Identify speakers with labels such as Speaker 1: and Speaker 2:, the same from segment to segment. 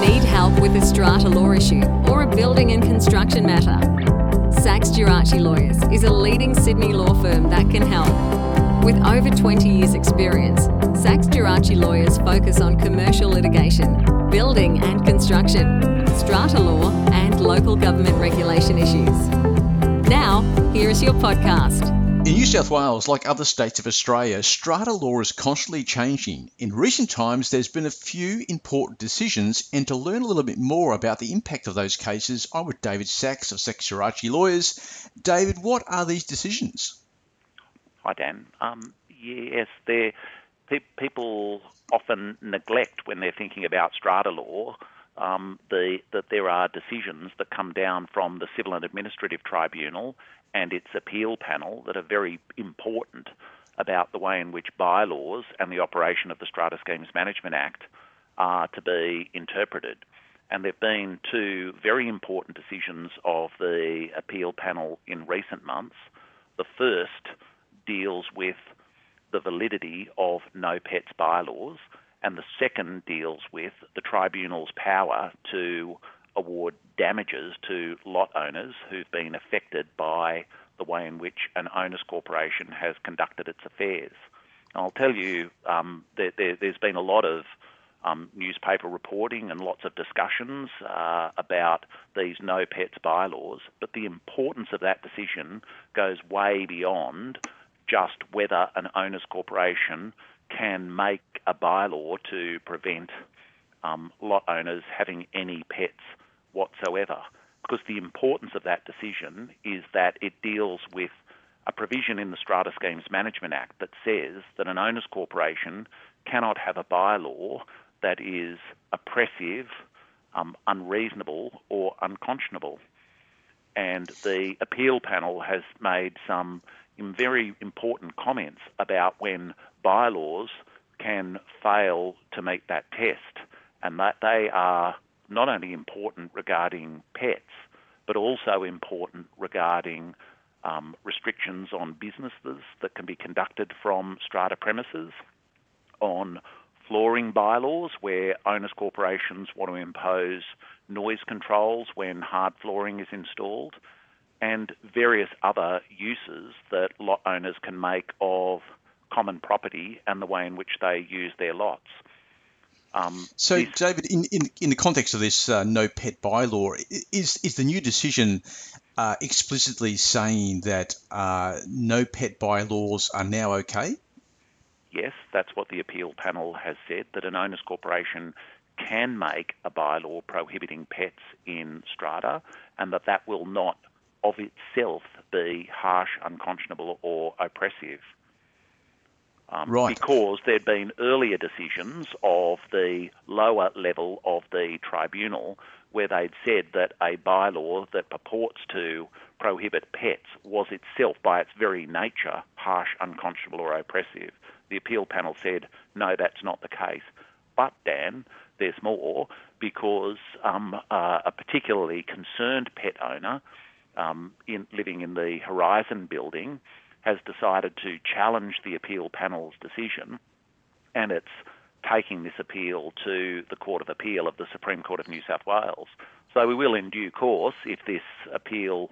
Speaker 1: Need help with a strata law issue or a building and construction matter? Sachs Gerace Lawyers is a leading Sydney law firm that can help. With over 20 years' experience, Sachs Gerace Lawyers focus on commercial litigation, building and construction, strata law, and local government regulation issues. Now, here is your podcast.
Speaker 2: In New South Wales, like other states of Australia, strata law is constantly changing. In recent times, there's been a few important decisions, and to learn a little bit more about the impact of those cases, I'm with David Sachs of Sachs Gerace Lawyers. David, what are these decisions?
Speaker 3: Hi, Dan. Um, yes, pe- people often neglect when they're thinking about strata law um, the, that there are decisions that come down from the Civil and Administrative Tribunal and its appeal panel that are very important about the way in which bylaws and the operation of the Strata Schemes Management Act are to be interpreted. And there have been two very important decisions of the appeal panel in recent months. The first deals with the validity of no pets bylaws, and the second deals with the tribunal's power to award damages to lot owners who've been affected by the way in which an owners corporation has conducted its affairs. I'll tell you, um, there, has been a lot of um, newspaper reporting and lots of discussions uh, about these no pets bylaws, but the importance of that decision goes way beyond just whether an owners corporation can make a bylaw to prevent um, lot owners having any pets whatsoever. Because the importance of that decision is that it deals with a provision in the Strata Schemes Management Act that says that an owners corporation cannot have a bylaw that is oppressive, um, unreasonable, or unconscionable. And the appeal panel has made some very important comments about when bylaws can fail to meet that test, and that they are not only important regarding pets, but also important regarding um, restrictions on businesses that can be conducted from strata premises, on flooring bylaws where owners corporations want to impose noise controls when hard flooring is installed, and various other uses that lot owners can make of common property and the way in which they use their lots.
Speaker 2: Um, so, David, in, in, in the context of this uh, no pet bylaw, is is the new decision uh, explicitly saying that uh, no pet bylaws are now okay?
Speaker 3: Yes, that's what the appeal panel has said. That an owners corporation can make a bylaw prohibiting pets in strata, and that that will not, of itself, be harsh, unconscionable, or oppressive. Um,
Speaker 2: right.
Speaker 3: Because there'd been earlier decisions of the lower level of the tribunal where they'd said that a bylaw that purports to prohibit pets was itself, by its very nature, harsh, unconscionable, or oppressive. The appeal panel said, no, that's not the case. But, Dan, there's more because um, uh, a particularly concerned pet owner um, in, living in the Horizon building has decided to challenge the appeal panel's decision, and it's taking this appeal to the Court of Appeal of the Supreme Court of New South Wales. So we will, in due course, if this appeal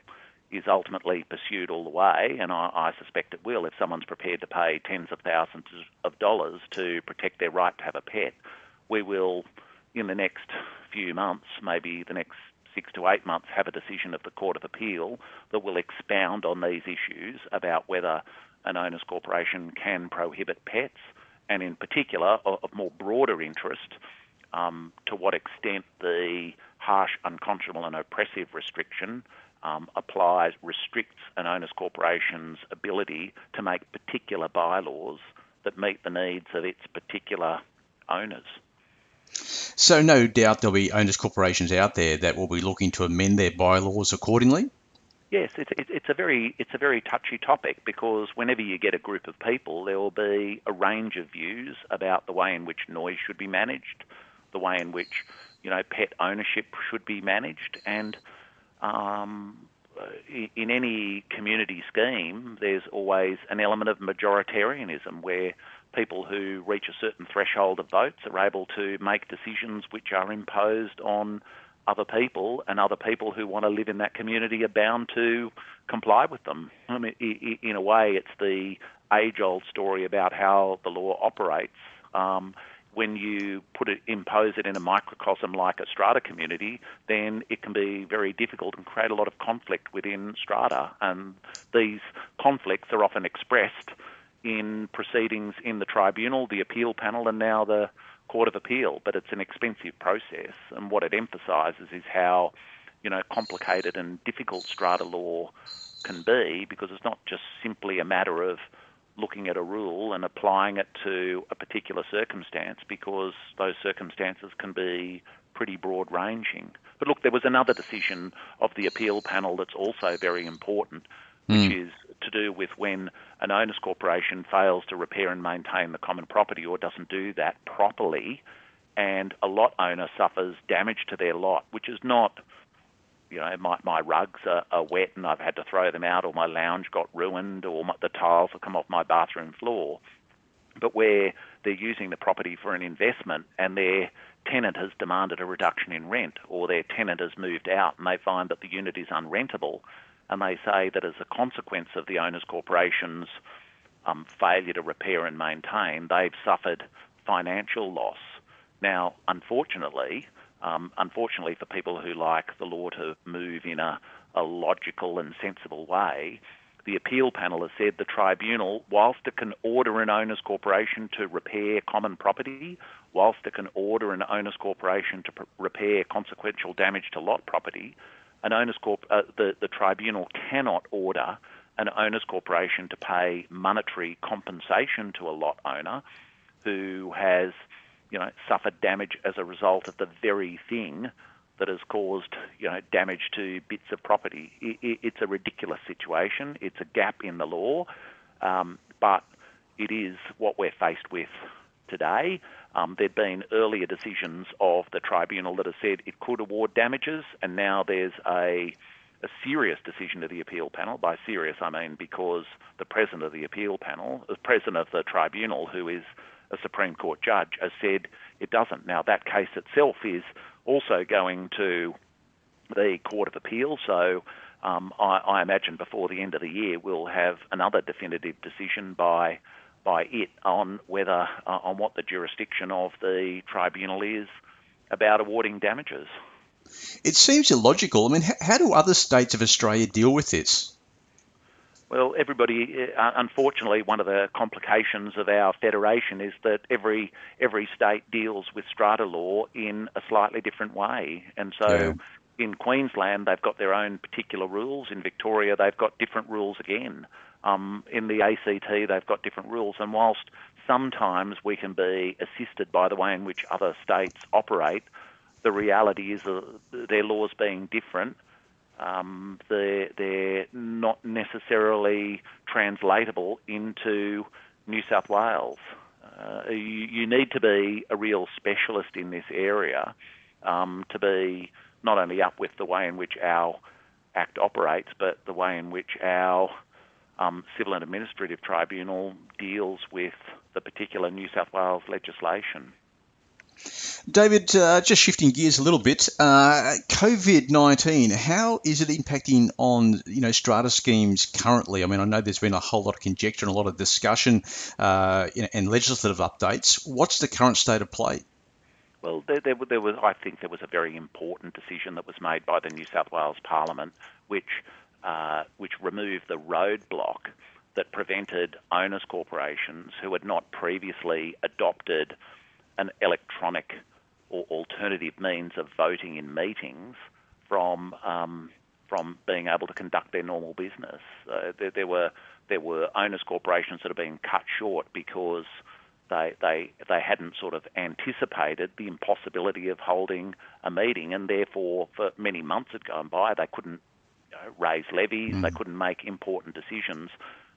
Speaker 3: is ultimately pursued all the way, and I, I, suspect it will if someone's prepared to pay tens of thousands of dollars to protect their right to have a pet, we will, in the next few months, maybe the next six to eight months have a decision of the Court of Appeal that will expound on these issues about whether an owners corporation can prohibit pets, and in particular, of, more broader interest, um, to what extent the harsh, unconscionable, and oppressive restriction um, applies, restricts an owners corporation's ability to make particular bylaws that meet the needs of its particular owners.
Speaker 2: So no doubt there'll be owners corporations out there that will be looking to amend their bylaws accordingly.
Speaker 3: Yes, it's, it's a very it's a very touchy topic because whenever you get a group of people, there will be a range of views about the way in which noise should be managed, the way in which you know pet ownership should be managed, and um, in any community scheme, there's always an element of majoritarianism where people who reach a certain threshold of votes are able to make decisions which are imposed on other people, and other people who want to live in that community are bound to comply with them. I mean, in a way, it's the age-old story about how the law operates. Um, when you put it, impose it in a microcosm like a strata community, then it can be very difficult and create a lot of conflict within strata. And these conflicts are often expressed in proceedings in the tribunal, the appeal panel, and now the Court of Appeal. But it's an expensive process, and what it emphasises is how, you know, complicated and difficult strata law can be because it's not just simply a matter of looking at a rule and applying it to a particular circumstance because those circumstances can be pretty broad ranging. But look, there was another decision of the appeal panel that's also very important, which mm. is to do with when an owners corporation fails to repair and maintain the common property or doesn't do that properly, and a lot owner suffers damage to their lot, which is not you know, my, my rugs are, are, wet and I've had to throw them out, or my lounge got ruined, or my, the tiles have come off my bathroom floor. But where they're using the property for an investment and their tenant has demanded a reduction in rent, or their tenant has moved out and they find that the unit is unrentable, and they say that as a consequence of the owners' corporation's um, failure to repair and maintain, they've suffered financial loss. Now, unfortunately, um, unfortunately, for people who like the law to move in a, a logical and sensible way, the appeal panel has said the tribunal, whilst it can order an owners corporation to repair common property, whilst it can order an owners corporation to pr- repair consequential damage to lot property, an owners corp- uh, the, the tribunal cannot order an owners corporation to pay monetary compensation to a lot owner who has you know, suffered damage as a result of the very thing that has caused, you know, damage to bits of property. It, it, it's a ridiculous situation. It's a gap in the law, um, but it is what we're faced with today. Um, there'd been earlier decisions of the tribunal that have said it could award damages, and now there's a a serious decision of the appeal panel. By serious, I mean because the president of the appeal panel, the president of the tribunal, who is a Supreme Court judge has said it doesn't. Now, that case itself is also going to the Court of Appeal, so um, I, I, imagine before the end of the year we'll have another definitive decision by by it on whether uh, on what the jurisdiction of the tribunal is about awarding damages.
Speaker 2: It seems illogical. I mean, how do other states of Australia deal with this?
Speaker 3: Well, everybody, uh, unfortunately, one of the complications of our federation is that every every state deals with strata law in a slightly different way, and so. Yeah. In Queensland, they've got their own particular rules. In Victoria, they've got different rules again. Um, in the ACT, they've got different rules. And whilst sometimes we can be assisted by the way in which other states operate, the reality is uh, their laws being different um, they're, they're not necessarily translatable into New South Wales. Uh, you, you, need to be a real specialist in this area um, to be not only up with the way in which our Act operates, but the way in which our um, Civil and Administrative Tribunal deals with the particular New South Wales legislation.
Speaker 2: David, uh, just shifting gears a little bit, uh, COVID nineteen, how is it impacting on you know strata schemes currently? I mean, I know there's been a whole lot of conjecture and a lot of discussion uh, and legislative updates. What's the current state of play?
Speaker 3: Well, there, there, there, was, I think, there was a very important decision that was made by the New South Wales Parliament, which uh, which removed the roadblock that prevented owners corporations who had not previously adopted an electronic or alternative means of voting in meetings from um, from being able to conduct their normal business. Uh, there, there, were there were owners corporations that are been cut short because they they they hadn't sort of anticipated the impossibility of holding a meeting, and therefore for many months had gone by, they couldn't raise levies, mm. they couldn't make important decisions.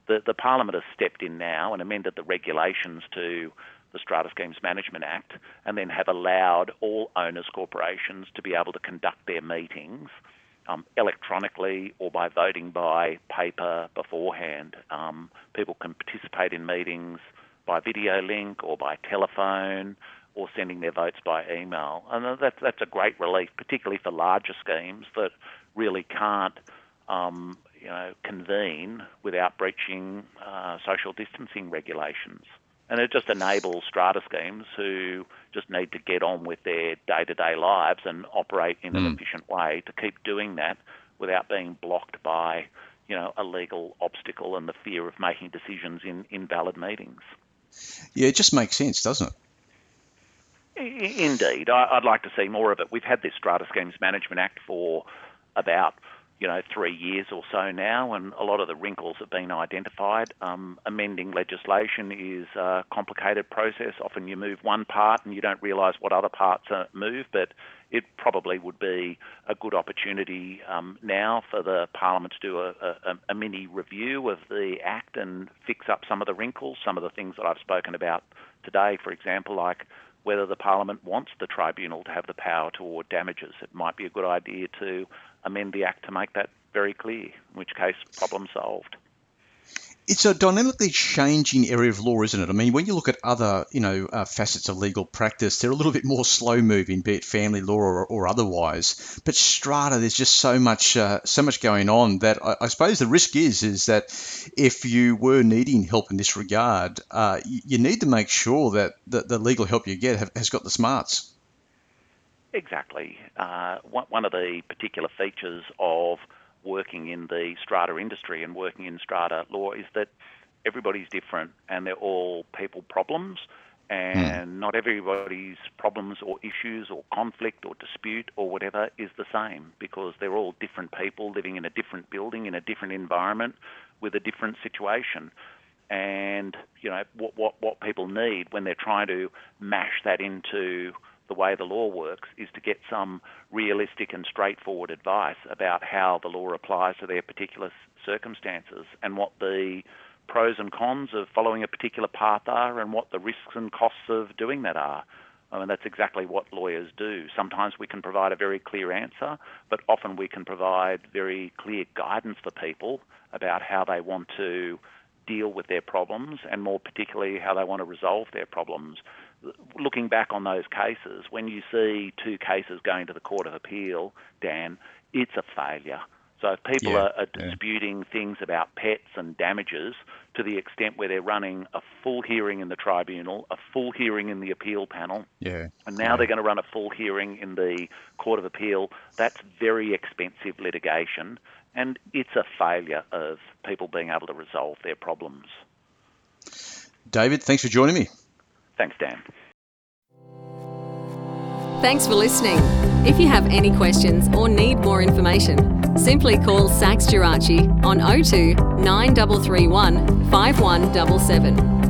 Speaker 3: The the Parliament has stepped in now and amended the regulations to the Strata Schemes Management Act, and then have allowed all owners corporations to be able to conduct their meetings um, electronically or by voting by paper beforehand. Um, people can participate in meetings by video link or by telephone or sending their votes by email. And that's, that's a great relief, particularly for larger schemes that really can't um, you know, convene without breaching uh, social distancing regulations. And it just enables strata schemes who just need to get on with their day to day lives and operate in an mm. efficient way to keep doing that without being blocked by you know, a legal obstacle and the fear of making decisions in invalid meetings.
Speaker 2: Yeah, it just makes sense, doesn't it?
Speaker 3: Indeed, I'd like to see more of it. We've had this Strata Schemes Management Act for about you know three years or so now, and a lot of the wrinkles have been identified. Um, amending legislation is a complicated process. Often you move one part and you don't realise what other parts are moved, but it probably would be a good opportunity um, now for the Parliament to do a, a, a, mini review of the Act and fix up some of the wrinkles, some of the things that I've spoken about today, for example, like whether the Parliament wants the tribunal to have the power to award damages. It might be a good idea to amend the Act to make that very clear, in which case, problem solved.
Speaker 2: It's a dynamically changing area of law, isn't it? I mean, when you look at other, you know, uh, facets of legal practice, they're a little bit more slow moving, be it family law or, or otherwise. But strata, there's just so much, uh, so much going on that I, I, suppose the risk is, is that if you were needing help in this regard, uh, you, you, need to make sure that the, the legal help you get have, has got the smarts.
Speaker 3: Exactly. Uh, one of the particular features of working in the strata industry and working in strata law is that everybody's different and they're all people problems and mm. not everybody's problems or issues or conflict or dispute or whatever is the same because they're all different people living in a different building in a different environment with a different situation and you know what what what people need when they're trying to mash that into the way the law works is to get some realistic and straightforward advice about how the law applies to their particular circumstances and what the pros and cons of following a particular path are and what the risks and costs of doing that are. I mean, that's exactly what lawyers do. Sometimes we can provide a very clear answer, but often we can provide very clear guidance for people about how they want to deal with their problems and more particularly how they want to resolve their problems looking back on those cases, when you see two cases going to the Court of Appeal, Dan, it's a failure. So if people yeah, are, are, disputing yeah. things about pets and damages to the extent where they're running a full hearing in the tribunal, a full hearing in the appeal panel,
Speaker 2: yeah,
Speaker 3: and now they're going to run a full hearing in the Court of Appeal, that's very expensive litigation, and it's a failure of people being able to resolve their problems.
Speaker 2: David, thanks for joining me.
Speaker 3: Thanks, Dan.
Speaker 1: Thanks for listening. If you have any questions or need more information, simply call Sachs Gerace on 02 9331 5177